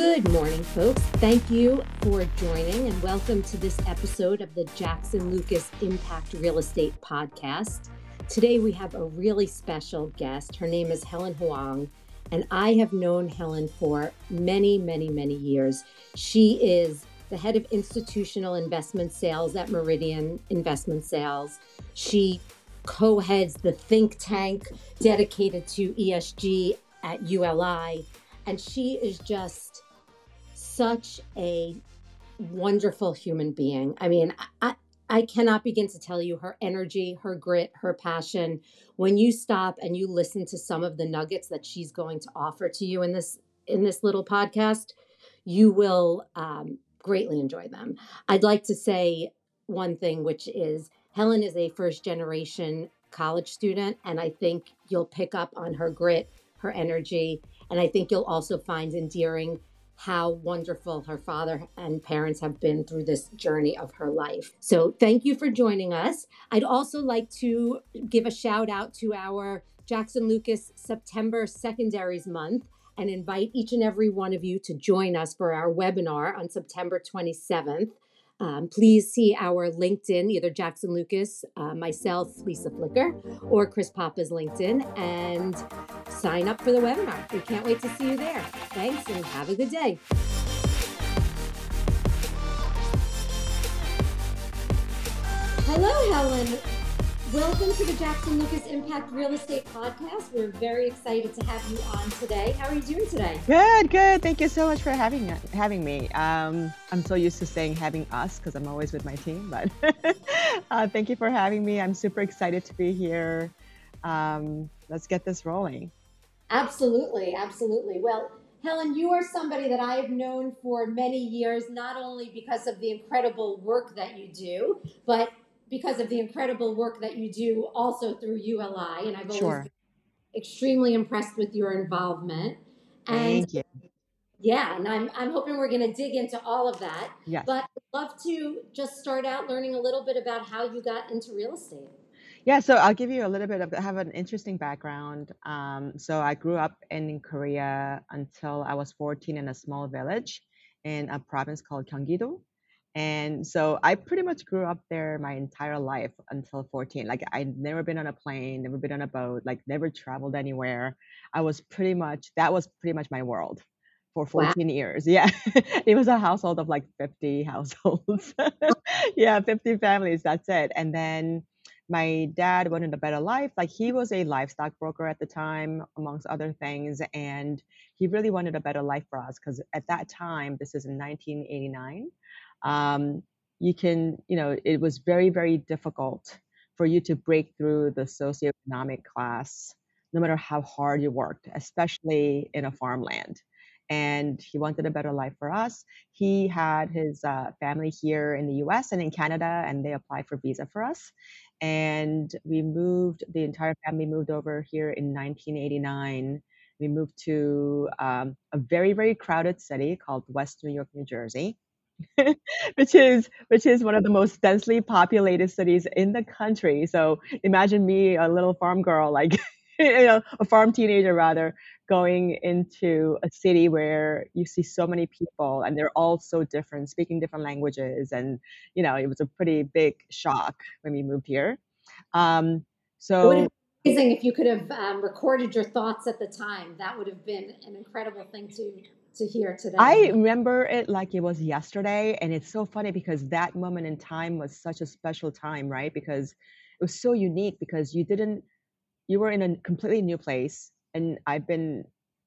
Good morning, folks. Thank you for joining and welcome to this episode of the Jackson Lucas Impact Real Estate Podcast. Today we have a really special guest. Her name is Helen Hwang, and I have known Helen for many, many, many years. She is the head of institutional investment sales at Meridian Investment Sales. She co heads the think tank dedicated to ESG at ULI, and she is just such a wonderful human being. I mean, I, I cannot begin to tell you her energy, her grit, her passion. When you stop and you listen to some of the nuggets that she's going to offer to you in this in this little podcast, you will um, greatly enjoy them. I'd like to say one thing, which is Helen is a first generation college student, and I think you'll pick up on her grit, her energy, and I think you'll also find endearing how wonderful her father and parents have been through this journey of her life. So, thank you for joining us. I'd also like to give a shout out to our Jackson Lucas September Secondaries Month and invite each and every one of you to join us for our webinar on September 27th. Um, please see our LinkedIn, either Jackson Lucas, uh, myself, Lisa Flicker, or Chris Papa's LinkedIn, and sign up for the webinar. We can't wait to see you there. Thanks and have a good day. Hello, Helen. Welcome to the Jackson Lucas Impact Real Estate Podcast. We're very excited to have you on today. How are you doing today? Good, good. Thank you so much for having having me. Um, I'm so used to saying having us because I'm always with my team, but uh, thank you for having me. I'm super excited to be here. Um, let's get this rolling. Absolutely, absolutely. Well, Helen, you are somebody that I have known for many years, not only because of the incredible work that you do, but because of the incredible work that you do also through ULI. And I've always sure. been extremely impressed with your involvement. And Thank you. Yeah, and I'm I'm hoping we're going to dig into all of that. Yes. But I'd love to just start out learning a little bit about how you got into real estate. Yeah, so I'll give you a little bit of I have an interesting background. Um, so I grew up in Korea until I was 14 in a small village in a province called Gyeonggi-do. And so I pretty much grew up there my entire life until 14. Like I'd never been on a plane, never been on a boat, like never traveled anywhere. I was pretty much that was pretty much my world for 14 wow. years. Yeah. it was a household of like 50 households. Oh. yeah, 50 families, that's it. And then my dad wanted a better life. Like he was a livestock broker at the time, amongst other things, and he really wanted a better life for us because at that time, this is in 1989 um, you can, you know, it was very, very difficult for you to break through the socioeconomic class, no matter how hard you worked, especially in a farmland. And he wanted a better life for us. He had his uh, family here in the US and in Canada, and they applied for visa for us. And we moved, the entire family moved over here in 1989 we moved to um, a very very crowded city called west new york new jersey which is which is one of the most densely populated cities in the country. So imagine me, a little farm girl, like you know, a farm teenager rather, going into a city where you see so many people and they're all so different, speaking different languages, and you know, it was a pretty big shock when we moved here. Um, so amazing if you could have um, recorded your thoughts at the time. That would have been an incredible thing to to hear today. I remember it like it was yesterday, and it's so funny because that moment in time was such a special time, right? Because it was so unique because you didn't, you were in a completely new place, and I've been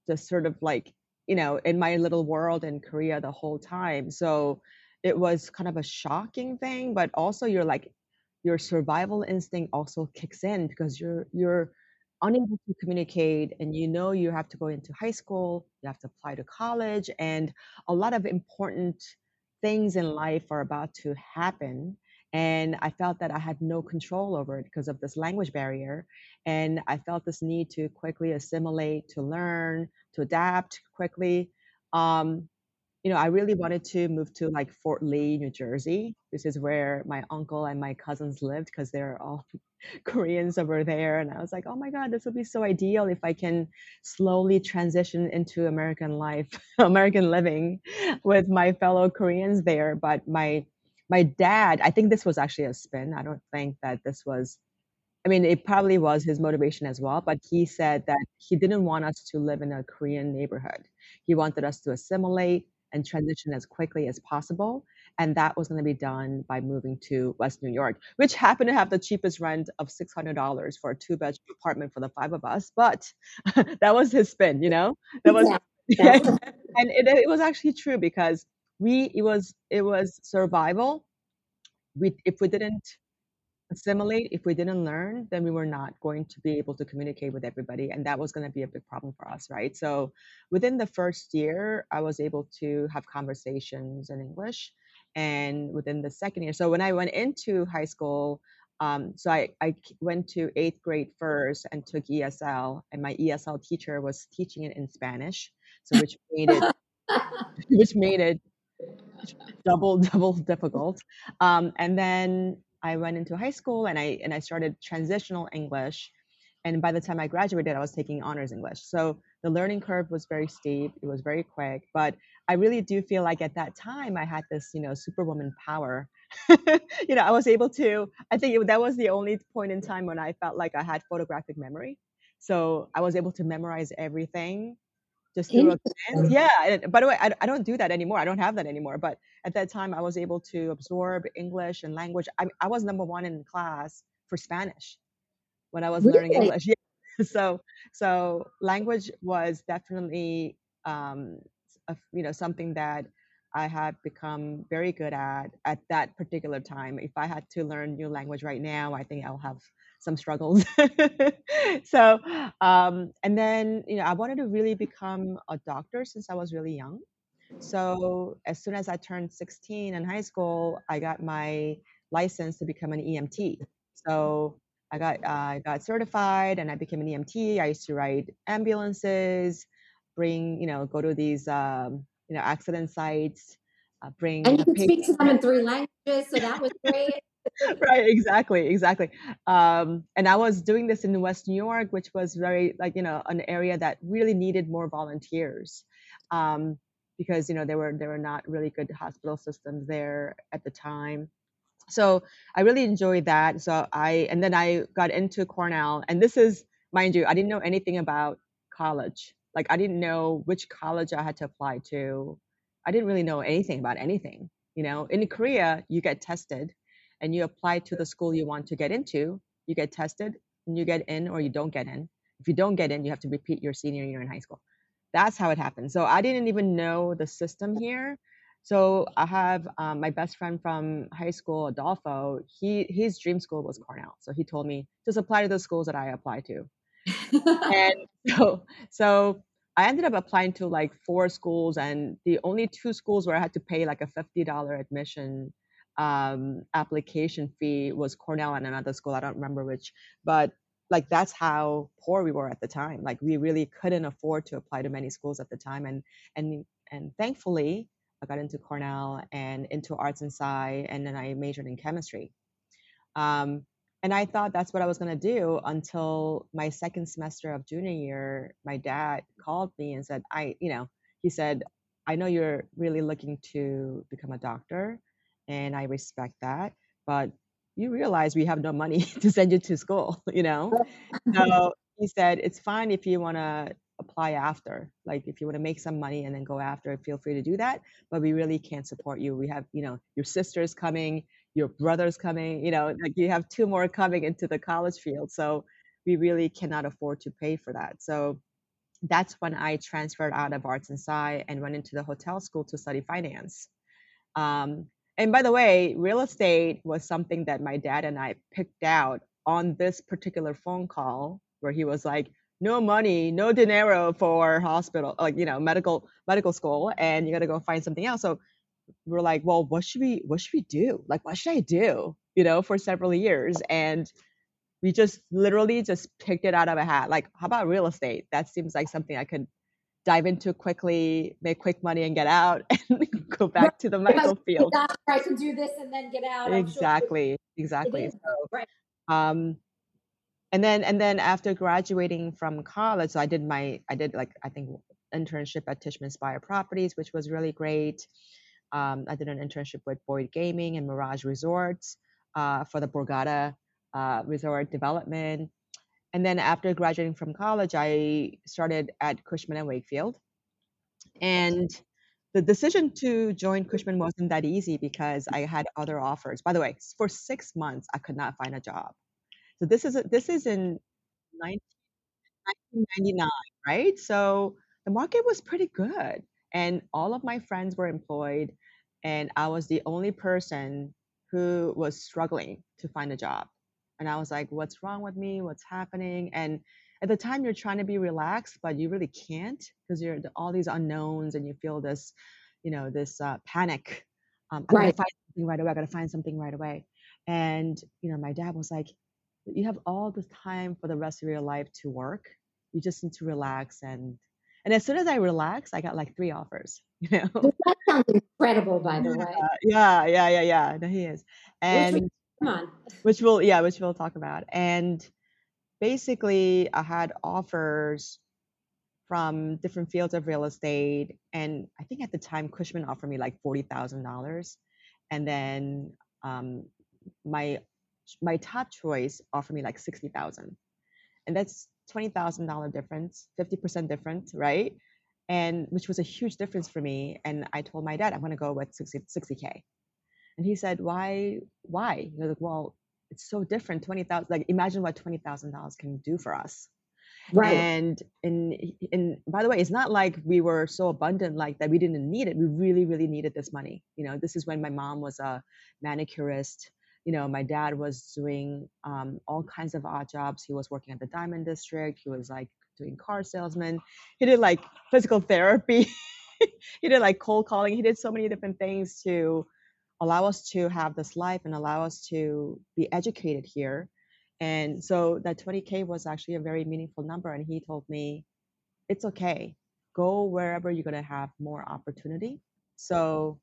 just sort of like, you know, in my little world in Korea the whole time. So it was kind of a shocking thing, but also you're like your survival instinct also kicks in because you're you're unable to communicate and you know you have to go into high school you have to apply to college and a lot of important things in life are about to happen and i felt that i had no control over it because of this language barrier and i felt this need to quickly assimilate to learn to adapt quickly um, you know, I really wanted to move to like Fort Lee, New Jersey. This is where my uncle and my cousins lived because they're all Koreans over there. And I was like, oh my God, this would be so ideal if I can slowly transition into American life, American living with my fellow Koreans there. But my my dad, I think this was actually a spin. I don't think that this was I mean, it probably was his motivation as well, but he said that he didn't want us to live in a Korean neighborhood. He wanted us to assimilate and transition as quickly as possible. And that was going to be done by moving to West New York, which happened to have the cheapest rent of $600 for a two bedroom apartment for the five of us. But that was his spin, you know? That was, yeah. and it, it was actually true because we, it was, it was survival. We, if we didn't assimilate, if we didn't learn, then we were not going to be able to communicate with everybody. And that was going to be a big problem for us, right? So within the first year, I was able to have conversations in English. And within the second year, so when I went into high school, um, so I, I went to eighth grade first and took ESL, and my ESL teacher was teaching it in Spanish, so which made it which made it double double difficult. Um, and then I went into high school and I and I started transitional English. And by the time I graduated, I was taking honors English. So the learning curve was very steep. It was very quick, but I really do feel like at that time I had this, you know, superwoman power. you know, I was able to. I think it, that was the only point in time when I felt like I had photographic memory. So I was able to memorize everything just through. Yeah. And by the way, I, I don't do that anymore. I don't have that anymore. But at that time, I was able to absorb English and language. I, I was number one in class for Spanish when I was really? learning English. Yeah. So, so language was definitely, um, a, you know, something that I had become very good at at that particular time. If I had to learn new language right now, I think I'll have some struggles. so, um, and then, you know, I wanted to really become a doctor since I was really young. So, as soon as I turned 16 in high school, I got my license to become an EMT. So, I got uh, I got certified and I became an EMT. I used to ride ambulances, bring you know go to these um, you know accident sites, uh, bring. And you can speak to them in three languages, so that was great right exactly exactly. Um, and i was doing this in west new york which was very like you know an area that really needed more volunteers um, because you know there were there were not really good hospital systems there at the time. So i really enjoyed that. So i and then i got into cornell and this is mind you i didn't know anything about college. Like i didn't know which college i had to apply to. I didn't really know anything about anything you know? In korea you get tested and you apply to the school you want to get into, you get tested and you get in or you don't get in. If you don't get in, you have to repeat your senior year in high school. That's how it happens. So I didn't even know the system here. So I have um, my best friend from high school, Adolfo. He his dream school was Cornell. So he told me just apply to the schools that I apply to. and so so I ended up applying to like four schools, and the only two schools where I had to pay like a fifty dollar admission um, application fee was Cornell and another school. I don't remember which, but like that's how poor we were at the time. Like we really couldn't afford to apply to many schools at the time, and and and thankfully I got into Cornell and into arts and sci, and then I majored in chemistry. Um, and I thought that's what I was going to do until my second semester of junior year. My dad called me and said, "I, you know," he said, "I know you're really looking to become a doctor." And I respect that. But you realize we have no money to send you to school, you know? So he said, it's fine if you want to apply after. Like if you want to make some money and then go after, feel free to do that. But we really can't support you. We have, you know, your sister's coming, your brother's coming, you know, like you have two more coming into the college field. So we really cannot afford to pay for that. So that's when I transferred out of arts and sci and went into the hotel school to study finance. Um, and by the way, real estate was something that my dad and I picked out on this particular phone call where he was like, no money, no dinero for hospital, like, you know, medical, medical school. And you got to go find something else. So we're like, well, what should we, what should we do? Like, what should I do? You know, for several years. And we just literally just picked it out of a hat. Like, how about real estate? That seems like something I could dive into quickly, make quick money, and get out, and go back right. to the medical field. I can do this and then get out. Exactly, sure exactly. So, right. um, and then and then after graduating from college, so I did my I did like I think internship at Tishman Speyer Properties, which was really great. Um, I did an internship with Boyd Gaming and Mirage Resorts uh, for the Borgata uh, Resort development. And then after graduating from college, I started at Cushman and Wakefield. And the decision to join Cushman wasn't that easy because I had other offers. By the way, for six months I could not find a job. So this is a, this is in 1999, right? So the market was pretty good, and all of my friends were employed, and I was the only person who was struggling to find a job and I was like, what's wrong with me? What's happening? And at the time, you're trying to be relaxed, but you really can't because you're all these unknowns and you feel this, you know, this uh, panic. Um, I right. gotta find something right away. I gotta find something right away. And you know, my dad was like, you have all the time for the rest of your life to work. You just need to relax and and as soon as I relaxed, I got like three offers. You know, that sounds incredible, by the way. Yeah, yeah, yeah, yeah. No, he is. And Come on. Which we'll yeah, which we'll talk about. And basically I had offers from different fields of real estate. And I think at the time Cushman offered me like forty thousand dollars. And then um, my my top choice offered me like sixty thousand. And that's twenty thousand dollar difference, fifty percent difference, right? And which was a huge difference for me. And I told my dad I'm gonna go with 60 60k. And he said, why, why? He was like, well, it's so different. 20,000, like imagine what $20,000 can do for us. Right. And, and, and by the way, it's not like we were so abundant like that we didn't need it. We really, really needed this money. You know, this is when my mom was a manicurist. You know, my dad was doing um, all kinds of odd jobs. He was working at the Diamond District. He was like doing car salesman. He did like physical therapy. he did like cold calling. He did so many different things to allow us to have this life and allow us to be educated here. And so that 20K was actually a very meaningful number. And he told me, it's okay. Go wherever you're going to have more opportunity. So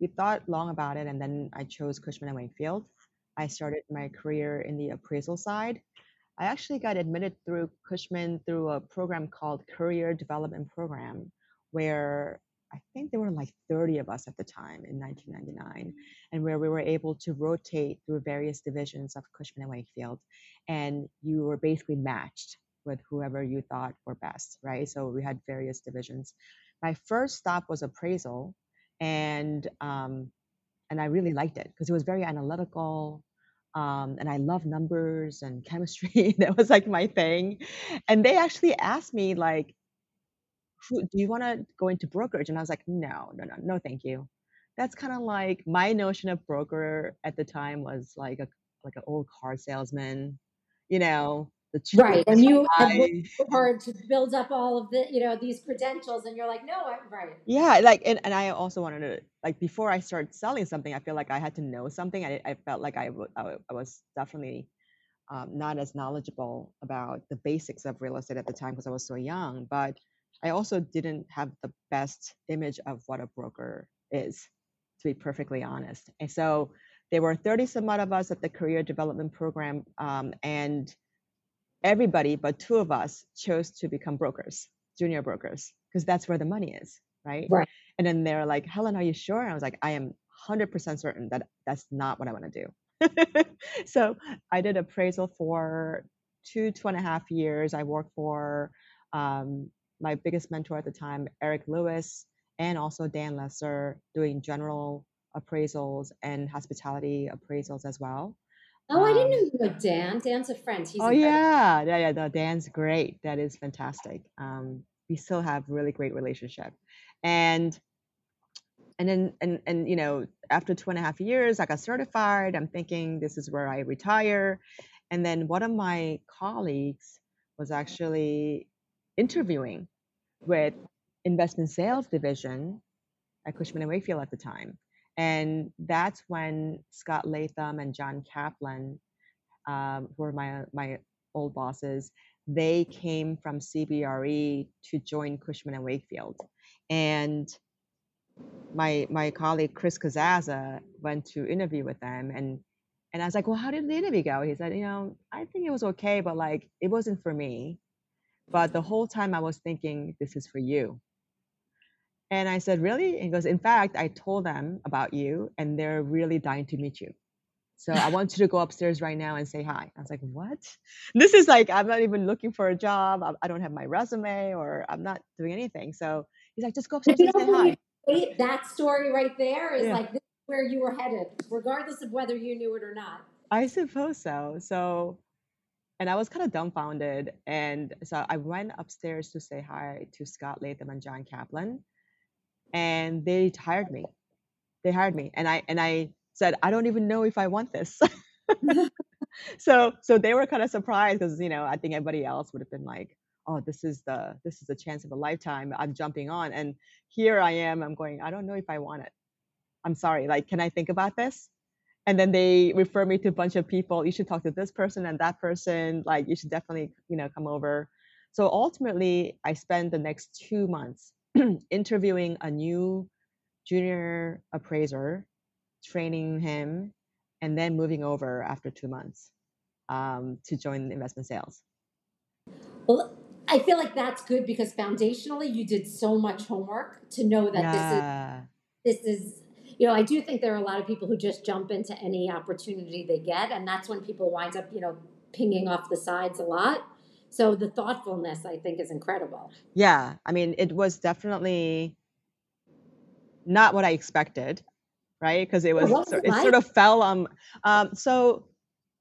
we thought long about it. And then I chose Cushman and Wakefield. I started my career in the appraisal side. I actually got admitted through Cushman through a program called Career Development Program, where I think there were like 30 of us at the time in 1999, and where we were able to rotate through various divisions of Cushman and Wakefield, and you were basically matched with whoever you thought were best, right? So we had various divisions. My first stop was appraisal, and um, and I really liked it because it was very analytical. Um, and I love numbers and chemistry. that was like my thing. And they actually asked me like, who do you want to go into brokerage? And I was like, no, no, no, no, thank you. That's kind of like my notion of broker at the time was like a like an old car salesman, you know, the right. And you had hard to build up all of the, you know, these credentials, and you're like, no, I'm right. Yeah, like, and, and I also wanted to like before I started selling something, I feel like I had to know something. I I felt like I, w- I, I was definitely um, not as knowledgeable about the basics of real estate at the time because I was so young, but I also didn't have the best image of what a broker is, to be perfectly honest. And so there were 30 some odd of us at the career development program, um, and everybody but two of us chose to become brokers, junior brokers, because that's where the money is, right? Right. And then they're like, Helen, are you sure? And I was like, I am 100% certain that that's not what I want to do. so I did appraisal for two, two and a half years. I worked for um, my biggest mentor at the time, Eric Lewis, and also Dan Lesser, doing general appraisals and hospitality appraisals as well. Oh, I didn't um, know you know Dan. Dan's a friend. He's oh yeah, yeah, yeah. No, Dan's great. That is fantastic. Um, we still have really great relationship, and and then and and you know after two and a half years, I got certified. I'm thinking this is where I retire, and then one of my colleagues was actually interviewing with investment sales division at Cushman and Wakefield at the time. And that's when Scott Latham and John Kaplan, um, who were my my old bosses, they came from CBRE to join Cushman and Wakefield. And my my colleague Chris Kazaza went to interview with them and and I was like, well, how did the interview go? He said, you know, I think it was okay, but like it wasn't for me. But the whole time I was thinking, this is for you. And I said, really? And he goes, in fact, I told them about you and they're really dying to meet you. So I want you to go upstairs right now and say hi. I was like, what? This is like, I'm not even looking for a job. I, I don't have my resume or I'm not doing anything. So he's like, just go upstairs and say hi. Wait, that story right there is yeah. like, this is where you were headed, regardless of whether you knew it or not. I suppose so. So, and I was kind of dumbfounded. And so I went upstairs to say hi to Scott Latham and John Kaplan. And they hired me. They hired me. And I, and I, said, I don't even know if I want this. so so they were kind of surprised because you know I think everybody else would have been like, oh, this is the this is the chance of a lifetime. I'm jumping on, and here I am. I'm going. I don't know if I want it. I'm sorry. Like, can I think about this? And then they refer me to a bunch of people. You should talk to this person and that person. Like, you should definitely you know come over. So ultimately, I spent the next two months interviewing a new junior appraiser training him, and then moving over after two months um, to join investment sales. Well, I feel like that's good because foundationally you did so much homework to know that yeah. this is this is you know I do think there are a lot of people who just jump into any opportunity they get, and that's when people wind up you know pinging off the sides a lot. So the thoughtfulness I think is incredible. Yeah, I mean it was definitely not what I expected right? Because it was it, it sort of fell on. Um, so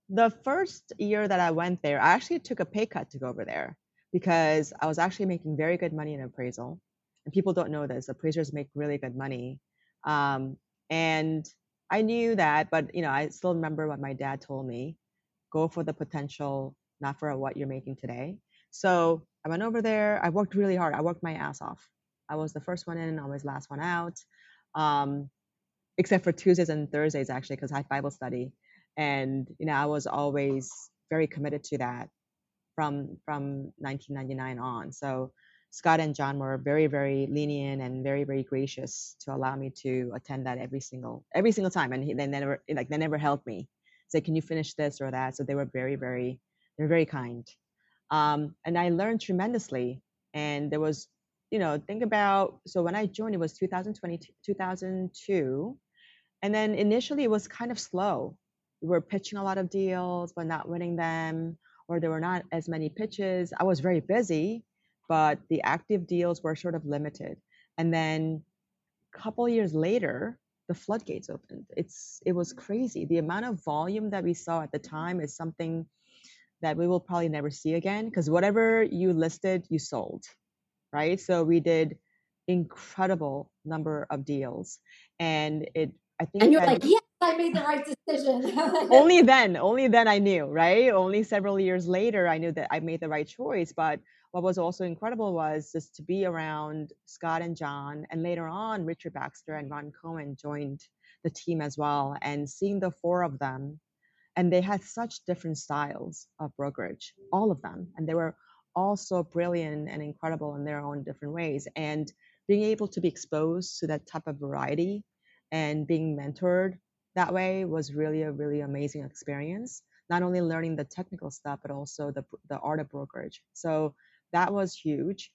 the first year that I went there, I actually took a pay cut to go over there because I was actually making very good money in appraisal, and people don't know this. Appraisers make really good money, um, and I knew that, but you know, I still remember what my dad told me: go for the potential, not for what you're making today. So I went over there. I worked really hard. I worked my ass off. I was the first one in, and always last one out. Um, except for Tuesdays and Thursdays actually because I had Bible study, and you know I was always very committed to that from from 1999 on. So Scott and John were very very lenient and very very gracious to allow me to attend that every single every single time, and he, they never like they never helped me say can you finish this or that. So they were very very they're very kind, um, and I learned tremendously. And there was you know, think about so when I joined, it was 2022, 2002. And then initially it was kind of slow. We were pitching a lot of deals, but not winning them, or there were not as many pitches. I was very busy, but the active deals were sort of limited. And then a couple years later, the floodgates opened. It's it was crazy. The amount of volume that we saw at the time is something that we will probably never see again because whatever you listed, you sold right? So we did incredible number of deals, and it. I think. And you're like, yes, I made the right decision. only then, only then I knew, right? Only several years later, I knew that I made the right choice. But what was also incredible was just to be around Scott and John, and later on, Richard Baxter and Ron Cohen joined the team as well, and seeing the four of them and they had such different styles of brokerage all of them and they were all so brilliant and incredible in their own different ways. And being able to be exposed to that type of variety and being mentored that way was really a really amazing experience. Not only learning the technical stuff, but also the the art of brokerage. So that was huge.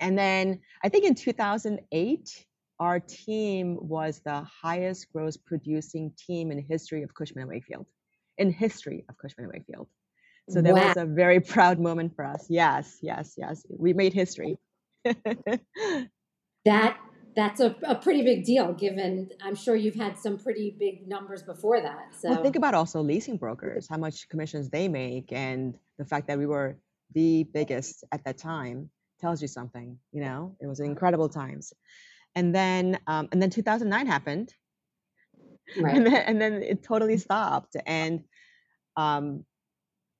And then I think in 2008, our team was the highest gross producing team in history of Cushman and Wakefield. In history of Cushman and Wakefield. So that wow. was a very proud moment for us. Yes, yes, yes. We made history. that that's a, a pretty big deal given I'm sure you've had some pretty big numbers before that. So well, think about also leasing brokers, how much commissions they make and the fact that we were the biggest at that time tells you something, you know? It was incredible times. And then um, and then 2009 happened. Right. And then, and then it totally stopped and um,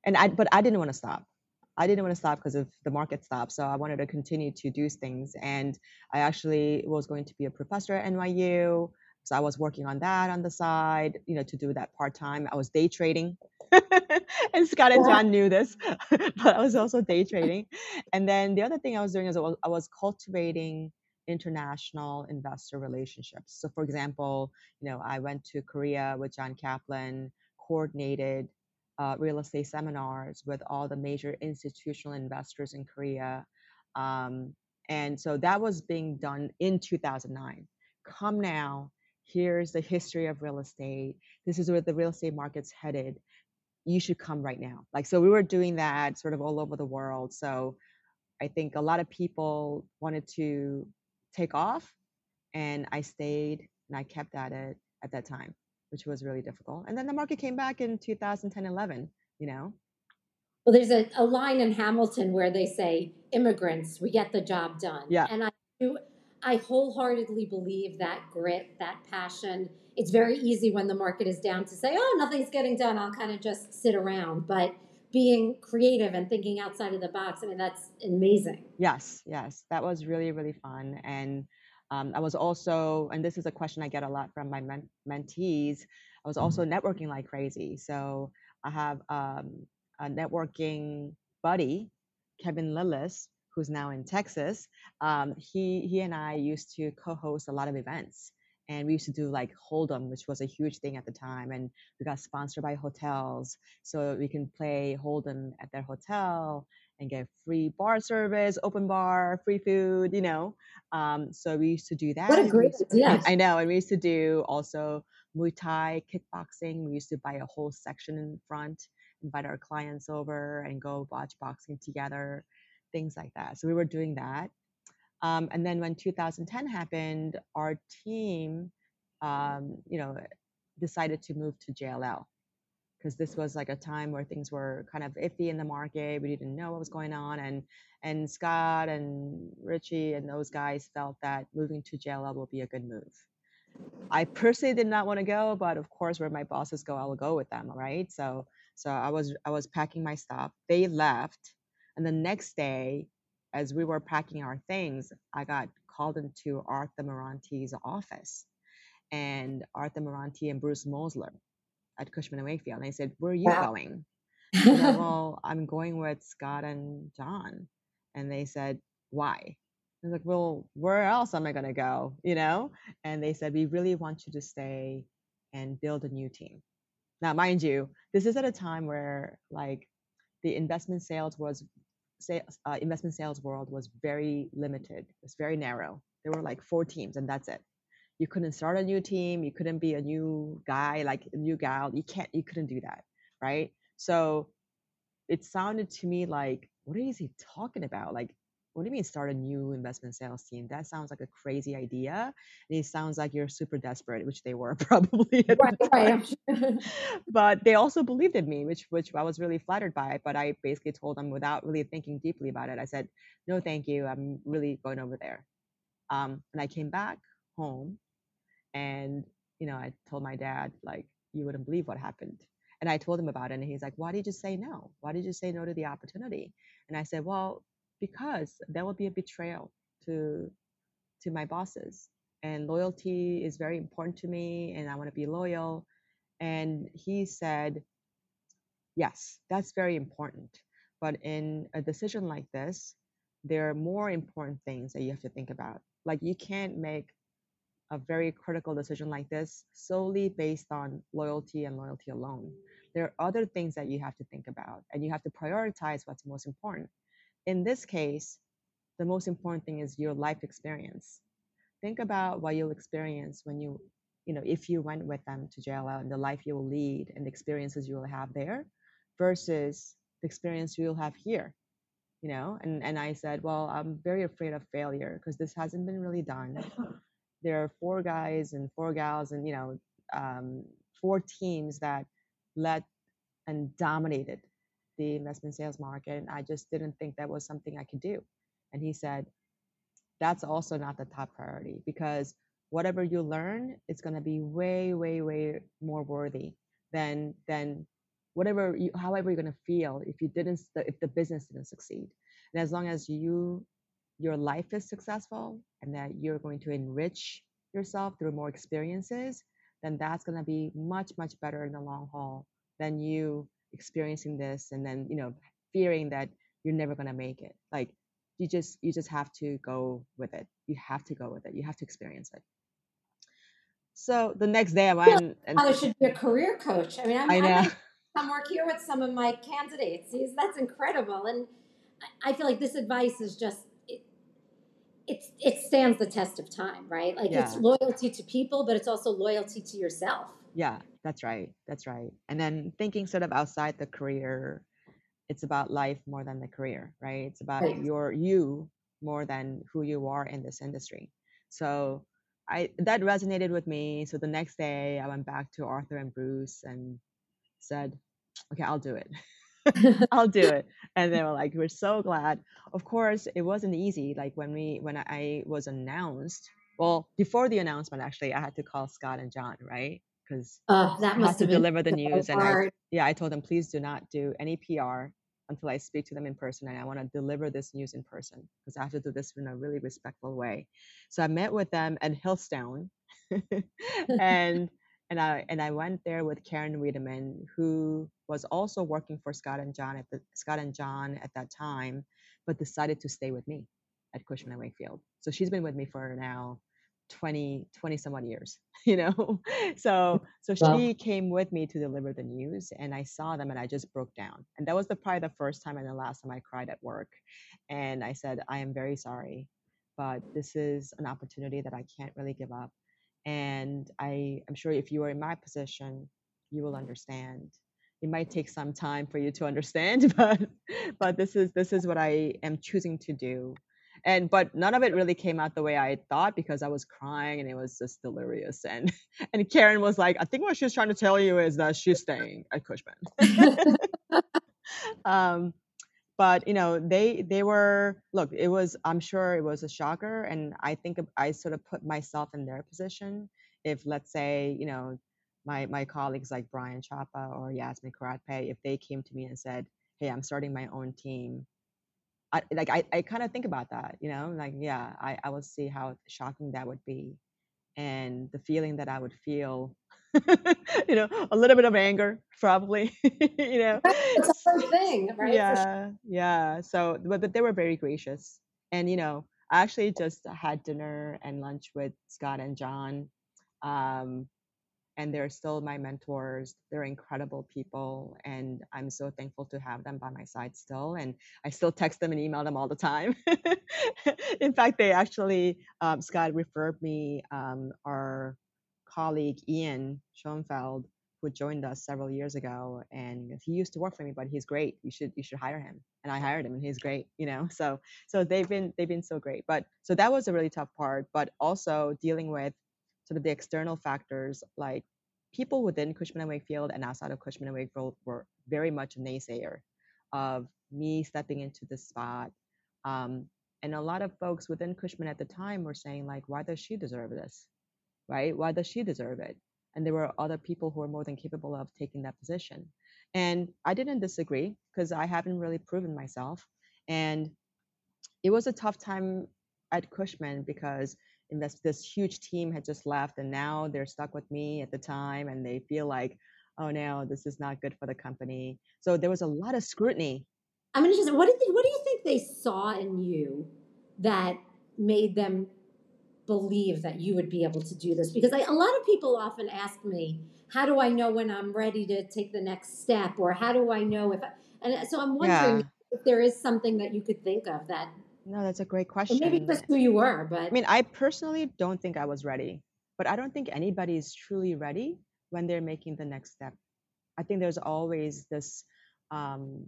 and I but I didn't want to stop. I didn't want to stop because of the market stopped. So I wanted to continue to do things. And I actually was going to be a professor at NYU. So I was working on that on the side, you know, to do that part time. I was day trading. and Scott and John knew this, but I was also day trading. And then the other thing I was doing is I was, I was cultivating international investor relationships. So, for example, you know, I went to Korea with John Kaplan, coordinated uh, real estate seminars with all the major institutional investors in Korea. Um, and so that was being done in 2009. Come now, here's the history of real estate. This is where the real estate market's headed. You should come right now. Like, so we were doing that sort of all over the world. So I think a lot of people wanted to take off, and I stayed and I kept at it at that time, which was really difficult. And then the market came back in 2010, 11, you know? Well, there's a, a line in Hamilton where they say, immigrants, we get the job done. Yeah. And I do, I wholeheartedly believe that grit, that passion. It's very easy when the market is down to say, oh, nothing's getting done. I'll kind of just sit around. But being creative and thinking outside of the box, I mean, that's amazing. Yes, yes. That was really, really fun. And um, I was also, and this is a question I get a lot from my men- mentees, I was also networking like crazy. So I have um, a networking buddy, Kevin Lillis, who's now in Texas. Um, he he and I used to co-host a lot of events, and we used to do like Hold'em, which was a huge thing at the time, and we got sponsored by hotels, so we can play Hold'em at their hotel and get free bar service, open bar, free food, you know. Um, so we used to do that. What a great idea! I know, and we used to do also Muay Thai, kickboxing. We used to buy a whole section in front invite our clients over and go watch boxing together, things like that. So we were doing that. Um, and then when 2010 happened, our team, um, you know, decided to move to JLL because this was like a time where things were kind of iffy in the market. We didn't know what was going on, and and Scott and Richie and those guys felt that moving to JLL will be a good move. I personally did not want to go, but of course, where my bosses go, I will go with them, right? So so I was I was packing my stuff. They left, and the next day, as we were packing our things, I got called into Arthur Mirante's office, and Arthur Mirante and Bruce Mosler at Cushman and Wakefield. And they said, "Where are you wow. going?" said, well, I'm going with Scott and John, and they said, "Why?" I was like, "Well, where else am I gonna go?" You know? And they said, "We really want you to stay and build a new team." Now, mind you, this is at a time where like the investment sales was uh, investment sales world was very limited. It's very narrow. There were like four teams, and that's it. You couldn't start a new team. You couldn't be a new guy, like a new gal. You can't. You couldn't do that, right? So it sounded to me like, what is he talking about? Like what do you mean start a new investment sales team? That sounds like a crazy idea. And it sounds like you're super desperate, which they were probably. right, right. but they also believed in me, which which I was really flattered by. But I basically told them without really thinking deeply about it. I said, no, thank you. I'm really going over there. Um, and I came back home and you know, I told my dad, like, you wouldn't believe what happened. And I told him about it, and he's like, Why did you say no? Why did you say no to the opportunity? And I said, Well, because that would be a betrayal to to my bosses. And loyalty is very important to me and i want to be loyal. And he said yes that's very important. But in a decision like this there are more important things that you have to think about. Like you can't make a very critical decision like this solely based on loyalty and loyalty alone. There are other things that you have to think about and you have to prioritize what's most important in this case, the most important thing is your life experience. Think about what you'll experience when you, you know, if you went with them to JLL and the life you will lead and the experiences you will have there versus the experience you'll have here. You know, and, and I said, well, I'm very afraid of failure because this hasn't been really done. There are four guys and four gals and, you know, um, four teams that led and dominated the investment sales market. And I just didn't think that was something I could do. And he said, that's also not the top priority because whatever you learn is going to be way, way, way more worthy than than whatever you, however you're going to feel if you didn't if the business didn't succeed. And as long as you your life is successful and that you're going to enrich yourself through more experiences, then that's going to be much, much better in the long haul than you experiencing this and then, you know, fearing that you're never going to make it. Like you just, you just have to go with it. You have to go with it. You have to experience it. So the next day I went. And, I should be a career coach. I mean, I'm, I know. I'm work here with some of my candidates. That's incredible. And I feel like this advice is just it it stands the test of time, right? Like yeah. it's loyalty to people, but it's also loyalty to yourself. Yeah, that's right. That's right. And then thinking sort of outside the career, it's about life more than the career, right? It's about right. your you more than who you are in this industry. So I that resonated with me. So the next day I went back to Arthur and Bruce and said, "Okay, I'll do it." I'll do it. And they were like, we're so glad. Of course, it wasn't easy. Like when we when I was announced, well, before the announcement, actually, I had to call Scott and John, right? Because uh, that must have to deliver the news. And I, yeah, I told them, please do not do any PR until I speak to them in person, and I want to deliver this news in person because I have to do this in a really respectful way. So I met with them at Hillstone, and and I and I went there with Karen Wiedemann, who was also working for Scott and John at the Scott and John at that time, but decided to stay with me at Cushman and Wakefield. So she's been with me for now 20 20 some odd years you know so so wow. she came with me to deliver the news and i saw them and i just broke down and that was the probably the first time and the last time i cried at work and i said i am very sorry but this is an opportunity that i can't really give up and I am sure if you are in my position, you will understand. It might take some time for you to understand, but but this is this is what I am choosing to do. And but none of it really came out the way I thought because I was crying and it was just delirious. And and Karen was like, I think what she's trying to tell you is that she's staying at Cushman. um, but you know they they were look it was i'm sure it was a shocker and i think i sort of put myself in their position if let's say you know my my colleagues like brian chapa or yasmin Kharatpei, if they came to me and said hey i'm starting my own team I, like I, I kind of think about that, you know, like yeah, I, I will see how shocking that would be, and the feeling that I would feel you know, a little bit of anger, probably. you know, it's a thing, right? Yeah, yeah. So, but, but they were very gracious, and you know, I actually just had dinner and lunch with Scott and John, um, and they're still my mentors. They're incredible people, and I'm so thankful to have them by my side still. And I still text them and email them all the time. In fact, they actually um, Scott referred me um, our colleague Ian Schoenfeld, who joined us several years ago, and he used to work for me, but he's great. You should you should hire him. And I hired him, and he's great. You know, so so they've been they've been so great. But so that was a really tough part. But also dealing with sort of the external factors like people within Cushman and Wakefield and outside of Cushman and Wakefield were very much a naysayer of me stepping into this spot. Um, and a lot of folks within Cushman at the time were saying like, why does she deserve this? right? Why does she deserve it? And there were other people who were more than capable of taking that position. And I didn't disagree because I haven't really proven myself. And it was a tough time at Cushman because this, this huge team had just left and now they're stuck with me at the time and they feel like, oh no, this is not good for the company. So there was a lot of scrutiny. I'm interested. What did they, what do you think they saw in you that made them believe that you would be able to do this because I, a lot of people often ask me how do i know when i'm ready to take the next step or how do i know if I, and uh, so i'm wondering yeah. if there is something that you could think of that no that's a great question maybe just who you were but i mean i personally don't think i was ready but i don't think anybody is truly ready when they're making the next step i think there's always this um,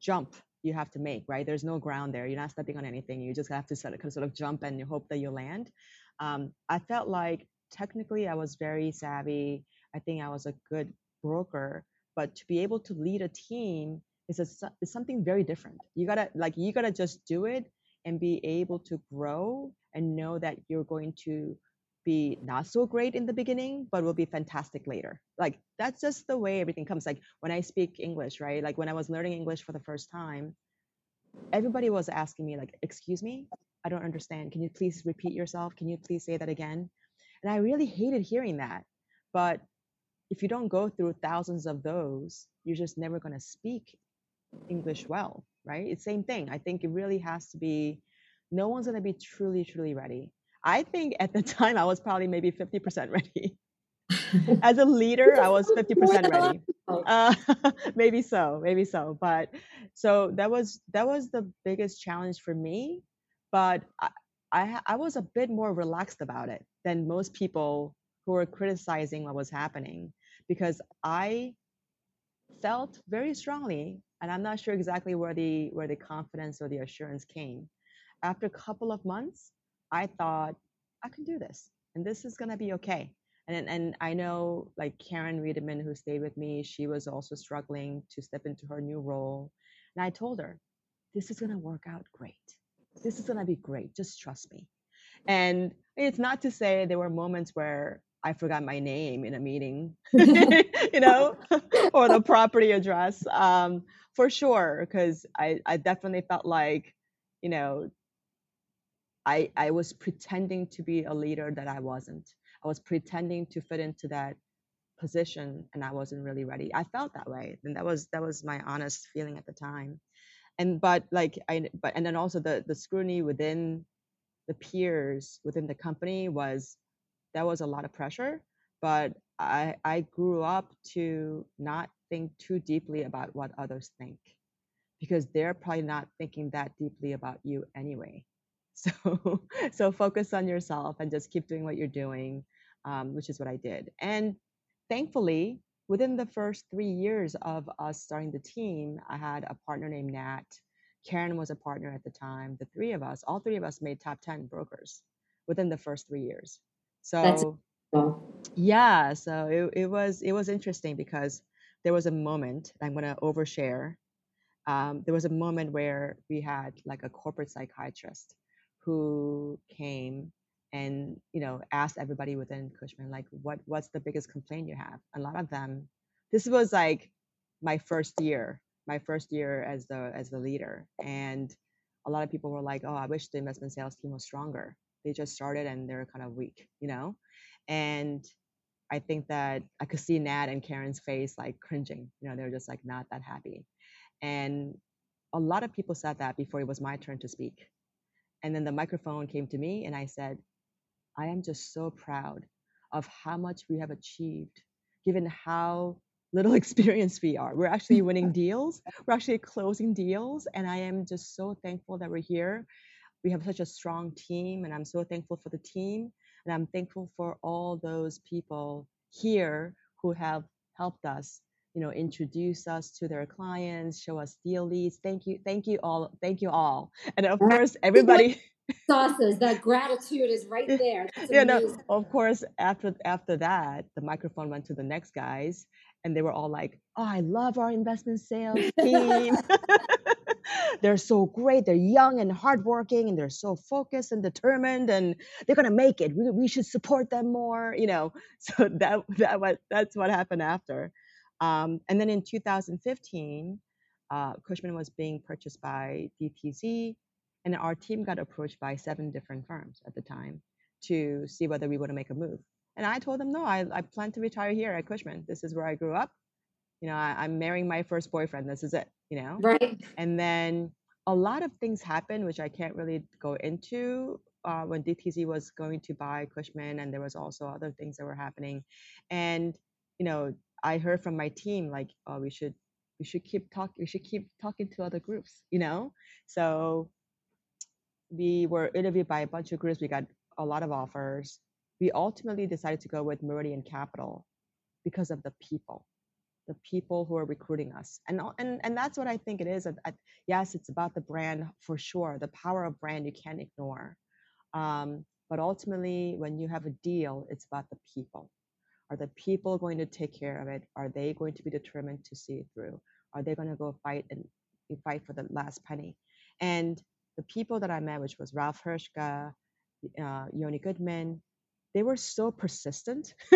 jump you have to make, right? There's no ground there. You're not stepping on anything. You just have to sort of, sort of jump and you hope that you land. Um, I felt like technically I was very savvy. I think I was a good broker, but to be able to lead a team is, a, is something very different. You gotta like you gotta just do it and be able to grow and know that you're going to be not so great in the beginning, but will be fantastic later. Like that's just the way everything comes. Like when I speak English, right? Like when I was learning English for the first time, everybody was asking me, like, excuse me, I don't understand. Can you please repeat yourself? Can you please say that again? And I really hated hearing that. But if you don't go through thousands of those, you're just never going to speak English well, right? It's same thing. I think it really has to be no one's going to be truly truly ready. I think at the time I was probably maybe 50% ready. As a leader, I was 50% ready. Uh, maybe so, maybe so. But so that was that was the biggest challenge for me. But I, I, I was a bit more relaxed about it than most people who were criticizing what was happening because I felt very strongly, and I'm not sure exactly where the where the confidence or the assurance came. After a couple of months, I thought I can do this, and this is gonna be okay. And and I know like Karen Wiedemann, who stayed with me, she was also struggling to step into her new role, and I told her, this is gonna work out great. This is gonna be great. Just trust me. And it's not to say there were moments where I forgot my name in a meeting, you know, or the property address, um, for sure, because I, I definitely felt like, you know, I, I was pretending to be a leader that I wasn't. I was pretending to fit into that position and I wasn't really ready. I felt that way. And that was that was my honest feeling at the time. And but like I but and then also the the scrutiny within the peers within the company was that was a lot of pressure but i i grew up to not think too deeply about what others think because they're probably not thinking that deeply about you anyway. So so focus on yourself and just keep doing what you're doing um, which is what i did. And thankfully within the first three years of us starting the team i had a partner named nat. Karen was a partner at the time the three of us all three of us made top 10 brokers within the first three years so yeah, so it, it was it was interesting because there was a moment I'm gonna overshare. Um, there was a moment where we had like a corporate psychiatrist who came and you know asked everybody within Cushman like what what's the biggest complaint you have. A lot of them. This was like my first year, my first year as the as the leader, and a lot of people were like, "Oh, I wish the investment sales team was stronger." They just started and they're kind of weak, you know? And I think that I could see Nat and Karen's face like cringing, you know, they were just like not that happy. And a lot of people said that before it was my turn to speak. And then the microphone came to me and I said, I am just so proud of how much we have achieved, given how little experience we are. We're actually winning deals, we're actually closing deals. And I am just so thankful that we're here we have such a strong team, and I'm so thankful for the team. And I'm thankful for all those people here who have helped us, you know, introduce us to their clients, show us deal leads. Thank you, thank you all, thank you all. And of course, everybody. sauces that gratitude is right there yeah no of course after after that the microphone went to the next guys and they were all like oh i love our investment sales team they're so great. They're young and hardworking, and they're so focused and determined, and they're gonna make it. We, we should support them more, you know. So that that was, that's what happened after. Um, and then in 2015, uh, Cushman was being purchased by DTZ, and our team got approached by seven different firms at the time to see whether we want to make a move. And I told them, no, I, I plan to retire here at Cushman. This is where I grew up you know I, i'm marrying my first boyfriend this is it you know? Right. And then a lot of things happen which i can't really go into uh, when dtz was going to buy cushman and there was also other things that were happening. And you know i heard from my team like oh we should we should keep talking we should keep talking to other groups you know? So we were interviewed by a bunch of groups we got a lot of offers. We ultimately decided to go with meridian capital because of the people the people who are recruiting us. And and and that's what i think it is yes it's about the brand for sure the power of brand you can't ignore. Um, but ultimately when you have a deal it's about the people. Are the people going to take care of it? Are they going to be determined to see it through? Are they going to go fight and fight for the last penny? And the people that i met which was ralph herzka uh, yoni goodman they were so persistent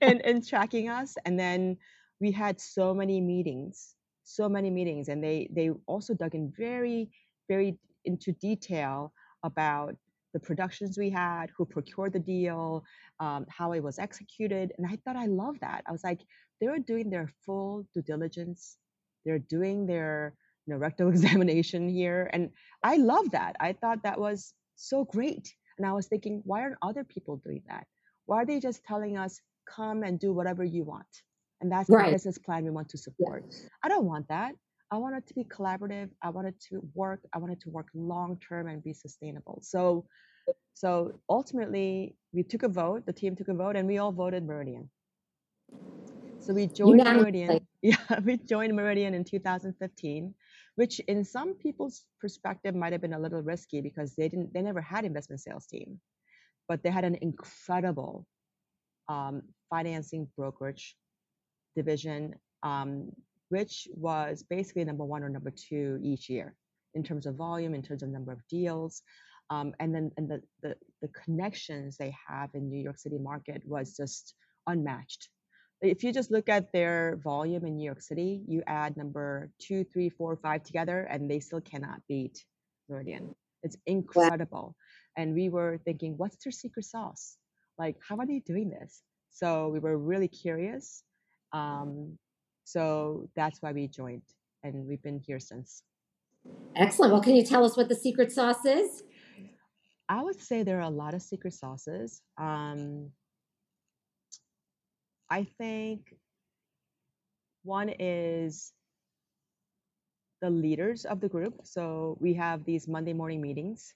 in, in tracking us and then we had so many meetings so many meetings and they they also dug in very very into detail about the productions we had, who procured the deal, um, how it was executed. And I thought I love that. I was like, they were doing their full due diligence. They're doing their you know, rectal examination here. And I love that. I thought that was so great. And I was thinking, why aren't other people doing that? Why are they just telling us, come and do whatever you want? And that's right. the business plan we want to support. Yeah. I don't want that. I want it to be collaborative. I want it to work. I want it to work long term and be sustainable. So, so ultimately, we took a vote. The team took a vote, and we all voted Meridian. So we joined Meridian. Yeah, we joined Meridian in 2015, which in some people's perspective might have been a little risky because they didn't, they never had investment sales team, but they had an incredible um, financing brokerage division um, which was basically number one or number two each year in terms of volume, in terms of number of deals. Um, and then and the, the, the connections they have in New York City market was just unmatched. If you just look at their volume in New York City, you add number two, three, four, five together, and they still cannot beat Meridian. It's incredible. Wow. And we were thinking, what's their secret sauce? Like, how are they doing this? So we were really curious. Um, so that's why we joined, and we've been here since. Excellent. Well, can you tell us what the secret sauce is? I would say there are a lot of secret sauces. Um, I think one is the leaders of the group. So we have these Monday morning meetings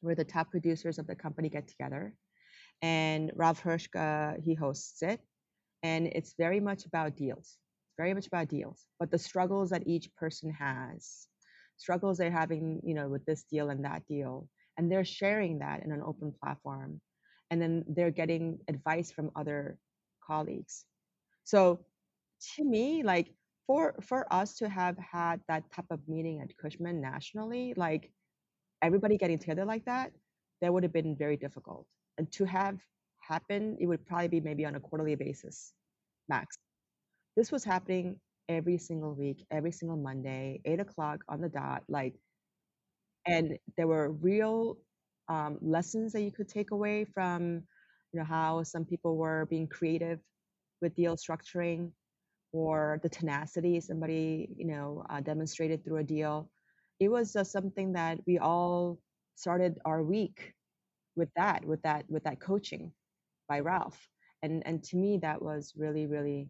where the top producers of the company get together. And Ralph Herzka, he hosts it. And it's very much about deals It's very much about deals, but the struggles that each person has, struggles they're having, you know, with this deal and that deal, and they're sharing that in an open platform, and then they're getting advice from other colleagues. So, to me, like for for us to have had that type of meeting at Cushman nationally, like everybody getting together like that, that would have been very difficult. And to have happened, it would probably be maybe on a quarterly basis, max. This was happening every single week, every single Monday, eight o'clock on the dot. Like, and there were real um, lessons that you could take away from, you know, how some people were being creative with deal structuring, or the tenacity somebody, you know, uh, demonstrated through a deal. It was just something that we all started our week with that, with that, with that coaching by Ralph. And and to me, that was really, really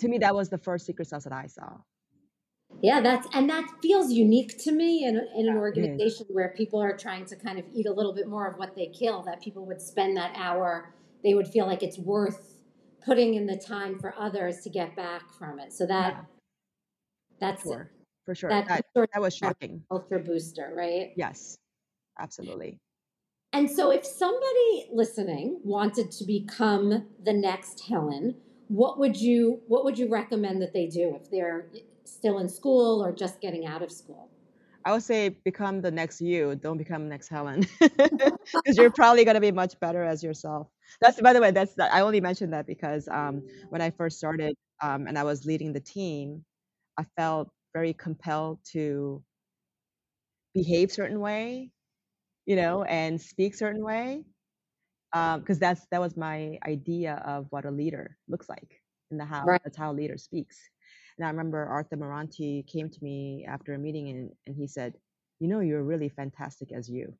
to me that was the first secret sauce that I saw. Yeah, that's and that feels unique to me in, in an organization where people are trying to kind of eat a little bit more of what they kill. That people would spend that hour, they would feel like it's worth putting in the time for others to get back from it. So that yeah. that's for sure. For sure. That, that, that was shocking. Ultra booster, right? Yes, absolutely. And so, if somebody listening wanted to become the next Helen, what would you what would you recommend that they do if they're still in school or just getting out of school? I would say become the next you. Don't become next Helen, because you're probably going to be much better as yourself. That's by the way. That's I only mentioned that because um, when I first started um, and I was leading the team, I felt very compelled to behave certain way, you know, and speak certain way because um, that's that was my idea of what a leader looks like in the house. Right. That's how a leader speaks. And I remember Arthur Mirante came to me after a meeting and, and he said, "You know, you're really fantastic as you."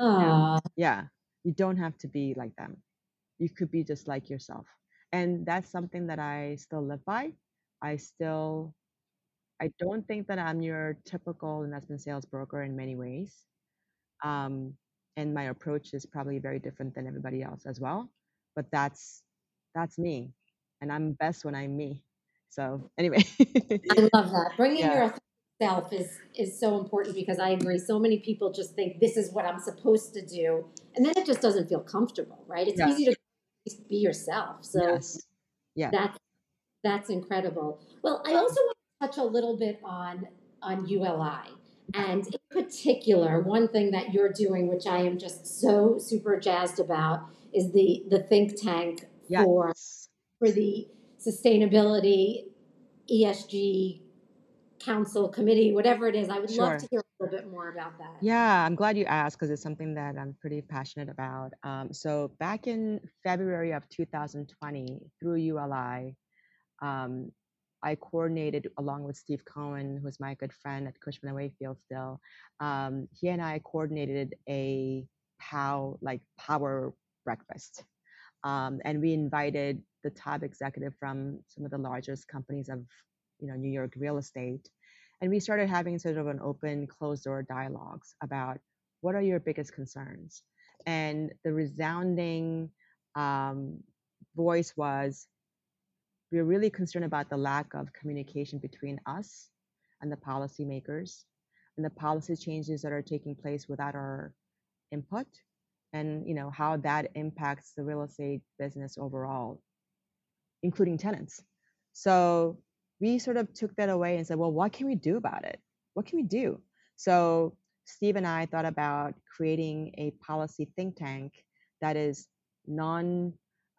Aww. Yeah, you don't have to be like them. You could be just like yourself, and that's something that I still live by. I still, I don't think that I'm your typical investment sales broker in many ways. Um, and my approach is probably very different than everybody else as well but that's that's me and i'm best when i'm me so anyway i love that bringing yeah. your self is is so important because i agree so many people just think this is what i'm supposed to do and then it just doesn't feel comfortable right it's yes. easy to be yourself so yes. yeah that's that's incredible well i also want to touch a little bit on on uli and in particular, one thing that you're doing, which I am just so super jazzed about, is the the think tank yes. for for the sustainability ESG council committee, whatever it is. I would sure. love to hear a little bit more about that. Yeah, I'm glad you asked because it's something that I'm pretty passionate about. Um, so back in February of 2020, through ULI, um, I coordinated along with Steve Cohen, who's my good friend at Cushman and Wakefield still. Um, he and I coordinated a POW, like power breakfast. Um, and we invited the top executive from some of the largest companies of, you know, New York real estate. And we started having sort of an open, closed door dialogues about what are your biggest concerns? And the resounding um, voice was we're really concerned about the lack of communication between us and the policymakers and the policy changes that are taking place without our input and you know how that impacts the real estate business overall including tenants so we sort of took that away and said well what can we do about it what can we do so steve and i thought about creating a policy think tank that is non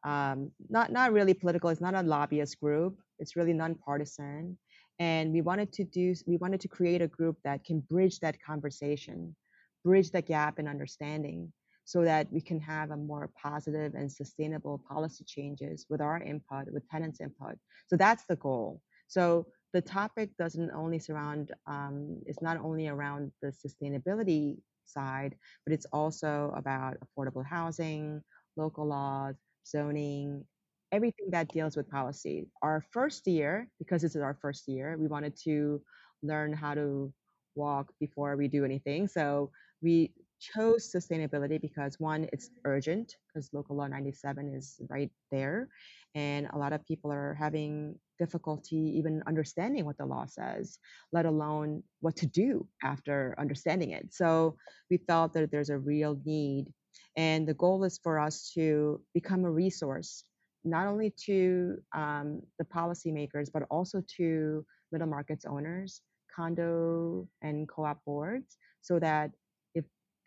um, not not really political. It's not a lobbyist group. It's really nonpartisan, and we wanted to do we wanted to create a group that can bridge that conversation, bridge the gap in understanding, so that we can have a more positive and sustainable policy changes with our input, with tenants' input. So that's the goal. So the topic doesn't only surround um, it's not only around the sustainability side, but it's also about affordable housing, local laws, zoning, everything that deals with policy. Our first year, because this is our first year, we wanted to learn how to walk before we do anything. So we chose sustainability because one, it's urgent because local law 97 is right there. And a lot of people are having difficulty even understanding what the law says, let alone what to do after understanding it. So we felt that there's a real need and the goal is for us to become a resource, not only to um, the policymakers, but also to middle markets owners, condo and co-op boards, so that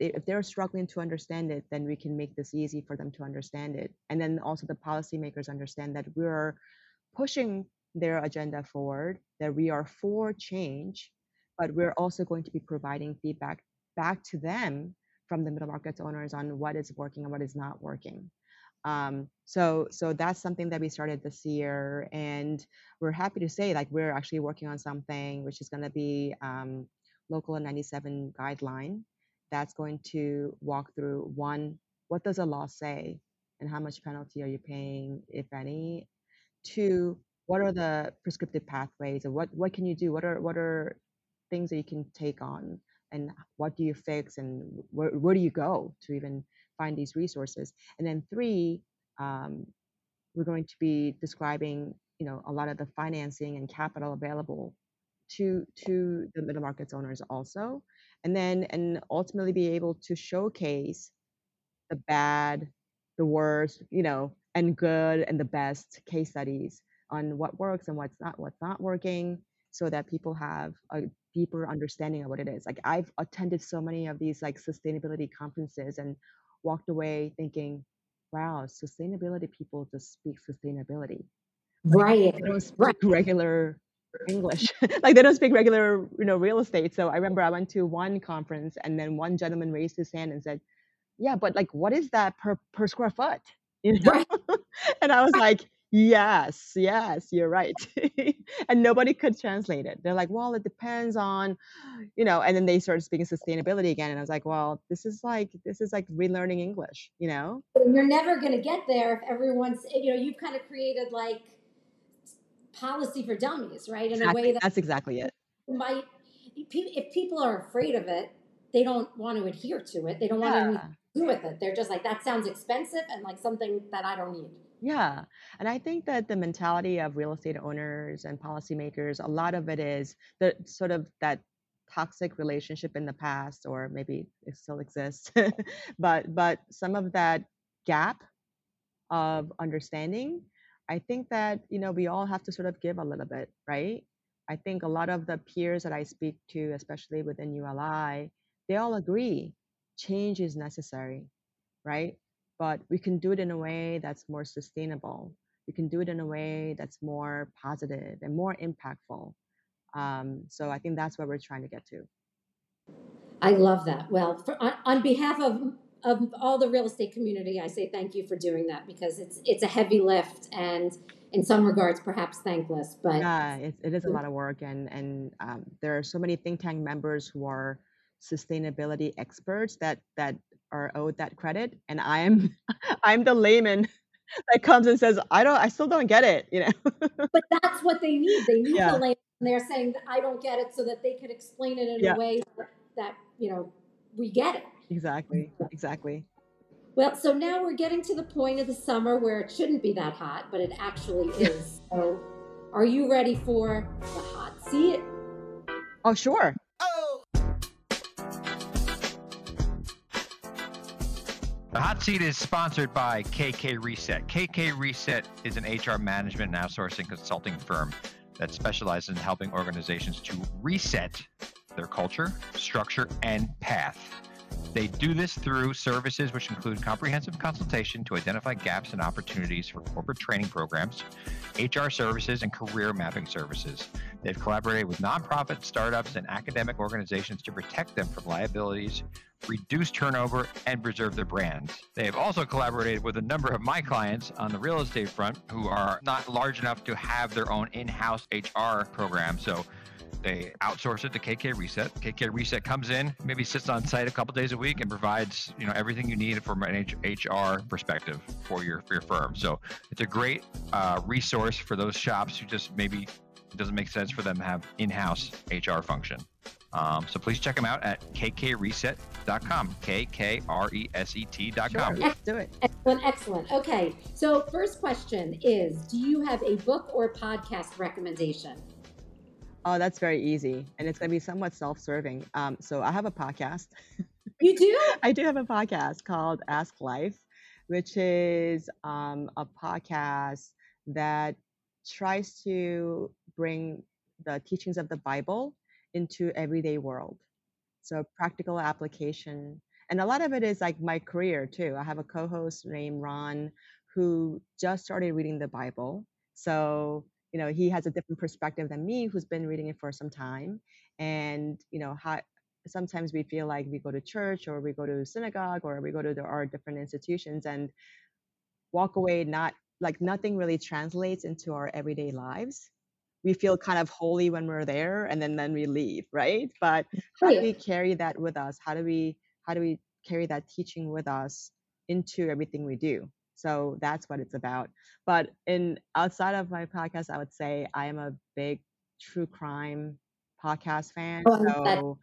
if they're struggling to understand it, then we can make this easy for them to understand it. And then also the policymakers understand that we're pushing their agenda forward, that we are for change, but we're also going to be providing feedback back to them from the middle markets owners on what is working and what is not working. Um, so so that's something that we started this year, and we're happy to say like we're actually working on something which is going to be um, local 97 guideline that's going to walk through one what does a law say and how much penalty are you paying if any? Two what are the prescriptive pathways and what what can you do? What are what are things that you can take on and what do you fix and where, where do you go to even find these resources? And then three um, we're going to be describing you know a lot of the financing and capital available to to the middle markets owners also and then and ultimately be able to showcase the bad the worst you know and good and the best case studies on what works and what's not what's not working so that people have a deeper understanding of what it is. Like I've attended so many of these like sustainability conferences and walked away thinking, wow, sustainability people just speak sustainability. Like, right. They don't speak right. regular English. like they don't speak regular, you know, real estate. So I remember I went to one conference and then one gentleman raised his hand and said, Yeah, but like what is that per per square foot? You know? Right. and I was like, Yes, yes, you're right. and nobody could translate it. They're like, well, it depends on, you know, and then they started speaking sustainability again. And I was like, well, this is like, this is like relearning English, you know? You're never going to get there if everyone's, you know, you've kind of created like policy for dummies, right? In exactly. a way that that's exactly it. Might, if people are afraid of it, they don't want to adhere to it. They don't want to do with it. They're just like, that sounds expensive and like something that I don't need. Yeah. And I think that the mentality of real estate owners and policymakers, a lot of it is the sort of that toxic relationship in the past, or maybe it still exists, but but some of that gap of understanding, I think that, you know, we all have to sort of give a little bit, right? I think a lot of the peers that I speak to, especially within ULI, they all agree change is necessary, right? but we can do it in a way that's more sustainable. We can do it in a way that's more positive and more impactful. Um, so I think that's what we're trying to get to. I love that. Well, for, on, on behalf of of all the real estate community, I say thank you for doing that because it's it's a heavy lift and in some regards perhaps thankless. But Yeah, it, it is a lot of work, and and um, there are so many think tank members who are sustainability experts that that are owed that credit, and I'm I'm the layman that comes and says, I don't, I still don't get it, you know. but that's what they need. They need Yeah. the layman. And they're saying I don't get it so that they could explain it in Yeah. a way that, you know, we get it. Exactly, exactly. Well, so now we're getting to the point of the summer where it shouldn't be that hot, but it actually is. So are you ready for the hot seat? Oh, sure. The hot seat is sponsored by KK Reset. KK Reset is an HR management and outsourcing consulting firm that specializes in helping organizations to reset their culture, structure, and path. They do this through services which include comprehensive consultation to identify gaps and opportunities for corporate training programs, HR services, and career mapping services. They've collaborated with nonprofit, startups, and academic organizations to protect them from liabilities, reduce turnover, and preserve their brands. They have also collaborated with a number of my clients on the real estate front who are not large enough to have their own in-house HR program. So they outsource it to KK Reset. KK Reset comes in, maybe sits on site a couple days a week, and provides you know everything you need from an HR perspective for your for your firm. So it's a great uh, resource for those shops who just maybe it doesn't make sense for them to have in-house HR function. Um, so please check them out at kkreset.com. K K R E S E T.com. Sure, let's do it. Excellent, excellent. Okay, so first question is Do you have a book or podcast recommendation? Oh, that's very easy, and it's going to be somewhat self-serving. Um, so I have a podcast. You do? I do have a podcast called Ask Life, which is um, a podcast that tries to bring the teachings of the Bible into everyday world. So practical application, and a lot of it is like my career too. I have a co-host named Ron who just started reading the Bible. So you know he has a different perspective than me, who's been reading it for some time, and you know how sometimes we feel like we go to church or we go to synagogue or we go to the, our different institutions and walk away not like nothing really translates into our everyday lives we feel kind of holy when we're there and then then we leave right? But mm, how do we carry that with us? How do we how do we carry that teaching with us into everything we do? So that's what it's about. But in outside of my podcast i would say i am a big true crime podcast fan Oh, I love that. so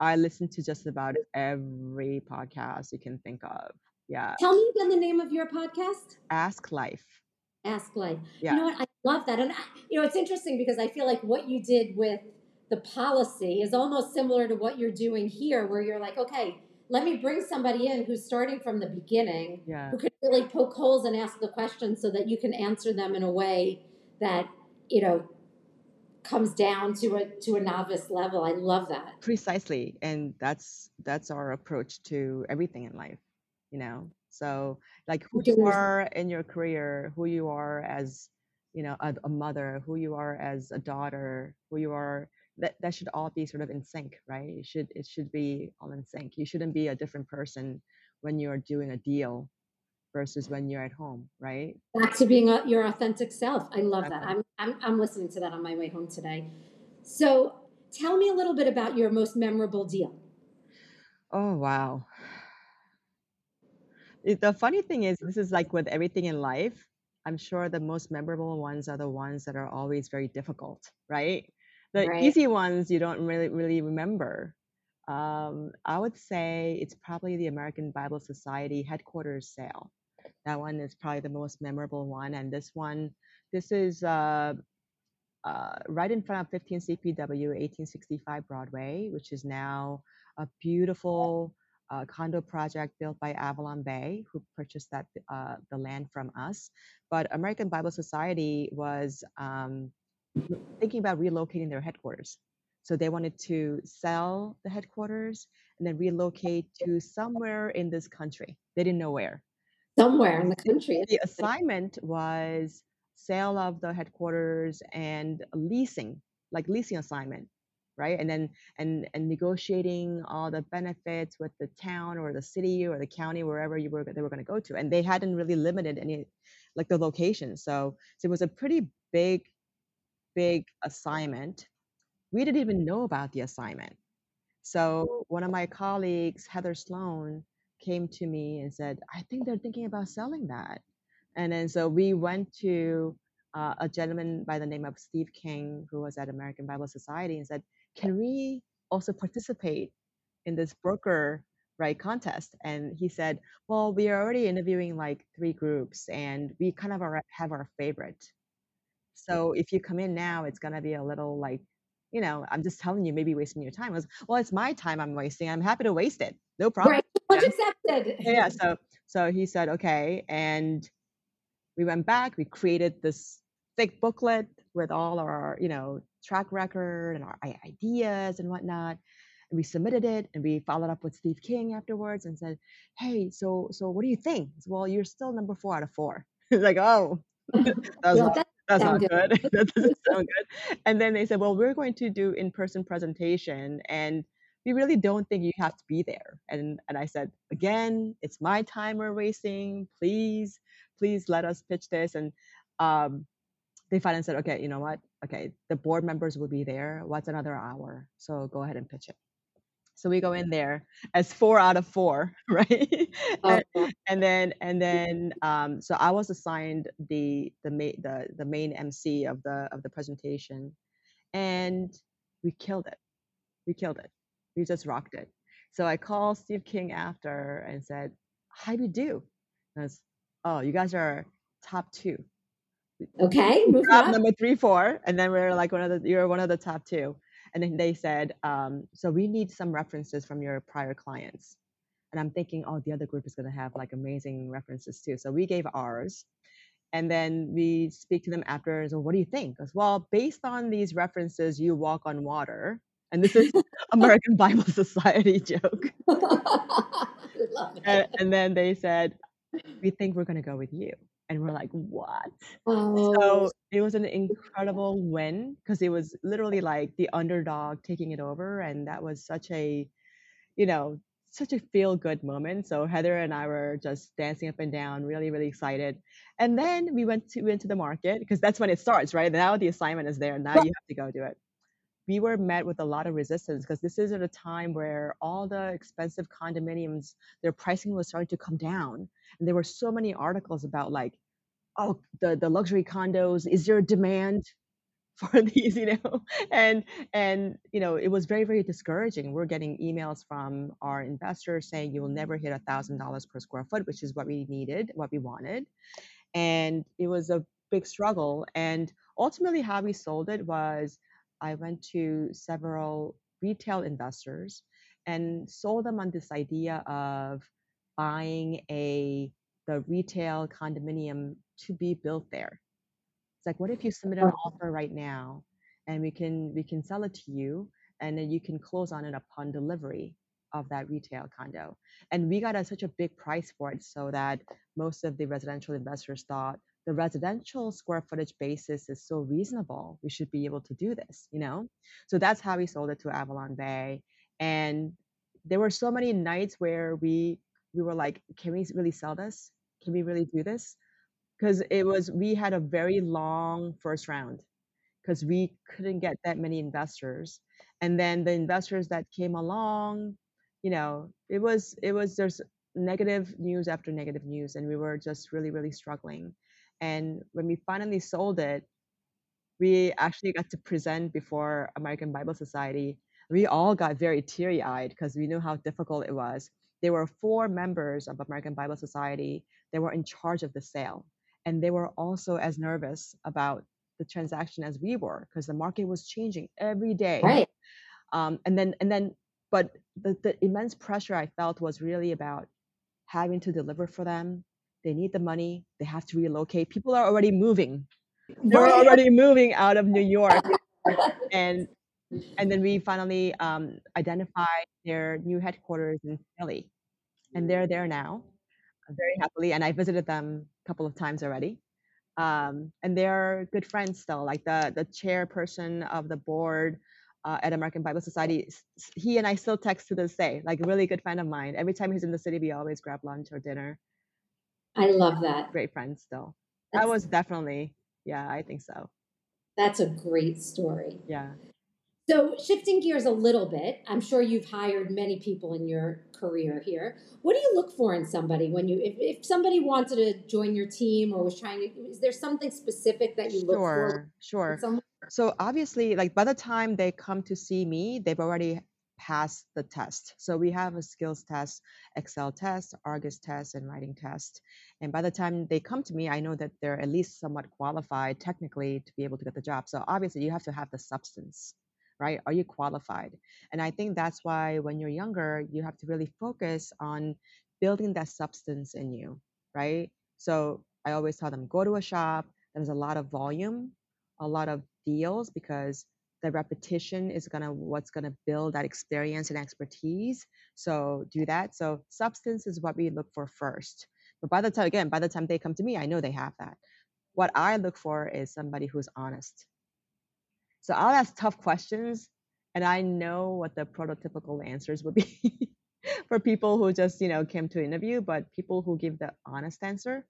i listen to just about every podcast you can think of. Yeah. Tell me again the name of your podcast. ask life Ask Life. yeah You know what? I love that. And, I, you know, it's interesting because I feel like what you did with the policy is almost similar to what you're doing here, where you're like, okay, let me bring somebody in who's starting from the beginning, yeah who could really poke holes and ask the questions so that you can answer them in a way that, you know, comes down to a to a novice level. I love that. precisely and that's that's our approach to everything in life you know so like who you are in your career who you are as you know a, a mother who you are as a daughter who you are that that should all be sort of in sync right it should it should be all in sync you shouldn't be a different person when you're doing a deal versus when you're at home right Back to being a, your authentic self. I love that. I'm, I'm I'm listening to that on my way home today. So tell me a little bit about your most memorable deal. oh wow It- the funny thing is this is like with everything in life i'm sure the most memorable ones are the ones that are always very difficult right? The Right. easy ones you don't really really remember. Um, i would say it's probably the american bible society headquarters sale. That one is probably the most memorable one and this one this is uh, uh, right in front of 15 cpw 1865 broadway which is now a beautiful uh, condo project built by Avalon Bay, who purchased that uh, the land from us. But American Bible Society was um, thinking about relocating their headquarters. So they wanted to sell the headquarters and then relocate to somewhere in this country. They didn't know where. Somewhere in the country. The assignment was sale of the headquarters and leasing, like leasing assignment. Right? And then and and negotiating all the benefits with the town or the city or the county wherever you were they were going to go to, and they hadn't really limited any like the location. So so it was a pretty big big assignment. We didn't even know about the assignment. So one of my colleagues, Heather Sloan, came to me and said, I think they're thinking about selling that. And then so we went to uh, a gentleman by the name of Steve King, who was at American Bible Society, and said, Can we also participate in this broker right contest? And he said, Well, we are already interviewing like three groups, and we kind of are, have our favorite. So if you come in now, it's gonna be a little like, you know, I'm just telling you, maybe wasting your time. I was, well, it's my time I'm wasting. I'm happy to waste it. No problem. Right. Much accepted. Yeah. So so he said, okay. And we went back, we created this thick booklet with all our, you know, track record and our ideas and whatnot. And we submitted it and we followed up with Steve King afterwards and said, Hey, so so what do you think? Said, well, you're still number four out of four. like, oh, that was well, not, that's not good. good. that doesn't sound good. And then they said, Well, we're going to do in-person presentation and we really don't think you have to be there. And and I said, again, it's my time we're wasting. Please, please let us pitch this. And um, they finally said, okay, you know what? Okay, the board members will be there. What's another hour? So go ahead and pitch it. So we go in there as four out of four, right? and, oh, and, then and then um, so I was assigned the the main the the main MC of the of the presentation, and we killed it. We killed it. We just rocked it. So I called Steve King after and said, "How do you do?" And I was, "Oh, you guys are top two. Okay, number three, four, and then we're like one of the you're one of the top two. And then they said, um, so we need some references from your prior clients. And I'm thinking, oh, the other group is going to have like amazing references too. So we gave ours. And then we speak to them after. So what do you think? Because well, based on these references, you walk on water. And this is American Bible Society joke. and, and then they said, we think we're going to go with you and we're like, what? Oh. So it was an incredible win because it was literally like the underdog taking it over. And that was such a, you know, such a feel good moment. So Heather and I were just dancing up and down, really, really excited. And then we went to into the market because that's when it starts, right? Now the assignment is there. Now you have to go do it. We were met with a lot of resistance because this is at a time where all the expensive condominiums, their pricing was starting to come down. And there were so many articles about like oh the the luxury condos is there a demand for these? You know? And and you know it was very very discouraging. We're getting emails from our investors saying you will never hit a thousand dollars per square foot which is what we needed what we wanted. And it was a big struggle. And ultimately how we sold it was i went to several retail investors and sold them on this idea of buying a the retail condominium to be built there. It's like, what if you submit an offer right now and we can we can sell it to you and then you can close on it upon delivery of that retail condo. And we got a, such a big price for it so that most of the residential investors thought the residential square footage basis is so reasonable. We should be able to do this, you know? So that's how we sold it to Avalon Bay. And there were so many nights where we we were like, can we really sell this? Can we really do this? Because it was we had a very long first round because we couldn't get that many investors. And then the investors that came along, you know, it was it was there's negative news after negative news, and we were just really, really struggling. And when we finally sold it, we actually got to present before American Bible Society. We all got very teary eyed because we knew how difficult it was there were four members of American Bible Society that were in charge of the sale. And they were also as nervous about the transaction as we were because the market was changing every day. Right. Um, and then, and then, but the, the immense pressure I felt was really about having to deliver for them. They need the money. They have to relocate. People are already moving. They're already moving out of New York. and and then we finally um, identified their new headquarters in Philly, and they're there now, very happily. And I visited them a couple of times already, um, and they're good friends still. Like the the chairperson of the board uh, at American Bible Society. He and I still text to this day, like a really good friend of mine. Every time he's in the city, we always grab lunch or dinner. I love that. Great friends still. That's, that was definitely, yeah, I think so. That's a great story. Yeah. So, shifting gears a little bit, I'm sure you've hired many people in your career here. What do you look for in somebody when you, if, if somebody wanted to join your team or was trying to, is there something specific that you look for? Sure, sure. So, obviously, like by the time they come to see me, they've already passed the test. So, we have a skills test, Excel test, Argus test, and writing test. And by the time they come to me, I know that they're at least somewhat qualified technically to be able to get the job. So, obviously, you have to have the substance right? Are you qualified? And I think that's why when you're younger, you have to really focus on building that substance in you, right? So I always tell them go to a shop, there's a lot of volume, a lot of deals because the repetition is gonna what's gonna build that experience and expertise. So do that. So substance is what we look for first. But by the time again, by the time they come to me, I know they have that. What I look for is somebody who's honest, so I'll ask tough questions and I know what the prototypical answers would be for people who just, you know, came to interview, but people who give the honest answer,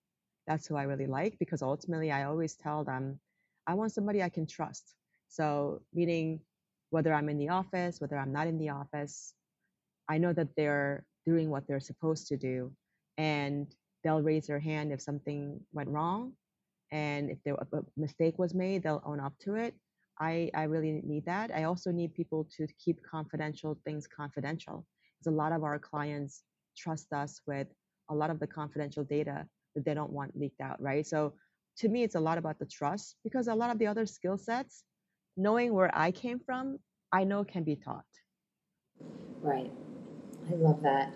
that's who I really like because ultimately I always tell them I want somebody I can trust. So meaning whether I'm in the office, whether I'm not in the office, I know that they're doing what they're supposed to do and they'll raise their hand if something went wrong and if there, a mistake was made, they'll own up to it I, I really need that. I also need people to keep confidential things confidential. Because a lot of our clients trust us with a lot of the confidential data that they don't want leaked out, right? So to me, it's a lot about the trust because a lot of the other skill sets, knowing where I came from, I know can be taught. Right. I love that.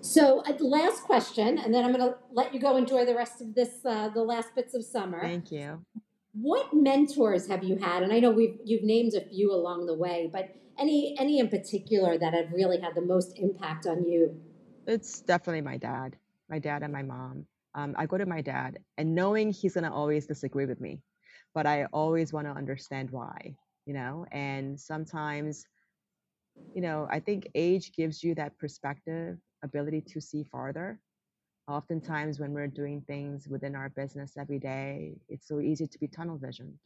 So, uh, last question, and then I'm going to let you go enjoy the rest of this, uh, the last bits of summer. Thank you what mentors have you had? And I know we've you've named a few along the way, but any any in particular that have really had the most impact on you? It's definitely my dad, my dad and my mom. Um, I go to my dad, and knowing he's gonna always disagree with me, but I always want to understand why, you know. And sometimes, you know, I think age gives you that perspective, ability to see farther oftentimes when we're doing things within our business every day it's so easy to be tunnel vision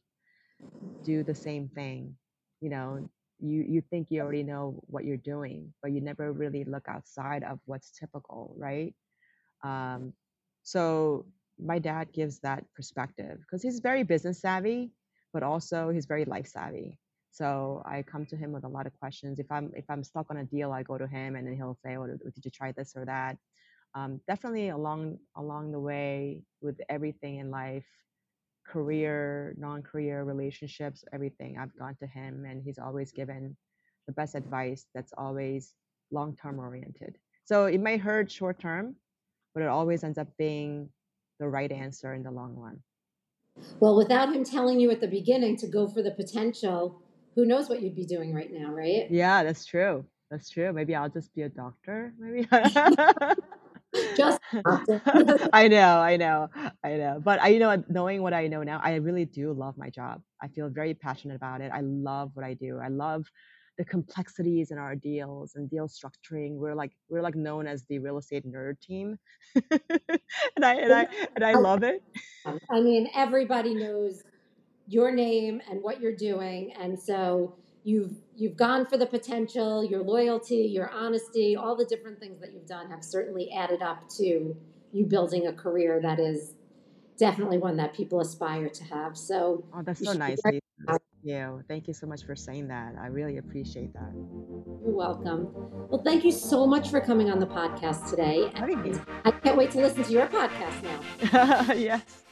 do the same thing you know you you think you already know what you're doing but you never really look outside of what's typical right um, so my dad gives that perspective because he's very business savvy but also he's very life savvy. So i come to him with a lot of questions. If i'm if i'm stuck on a deal i go to him and then he'll say oh did you try this or that? Um, definitely along along the way with everything in life career non-career relationships everything i've gone to him and he's always given the best advice that's always long-term oriented. So it might hurt short term but it always ends up being the right answer in the long run well without him telling you at the beginning to go for the potential who knows what you'd be doing right now right yeah that's true that's true maybe i'll just be a doctor maybe just doctor I know, I know, I know. But I, you know, knowing what I know now, I really do love my job. I feel very passionate about it. I love what I do. I love the complexities in our deals and deal structuring. We're like we're like known as the real estate nerd team, and I and I and I love it. I mean, everybody knows your name and what you're doing, and so you've you've gone for the potential your loyalty your honesty all the different things that you've done have certainly added up to you building a career that is definitely one that people aspire to have so oh that's so nice you thank you so much for saying that. I really appreciate that. You're welcome. Well thank you so much for coming on the podcast today I can't wait to listen to your podcast now. Yes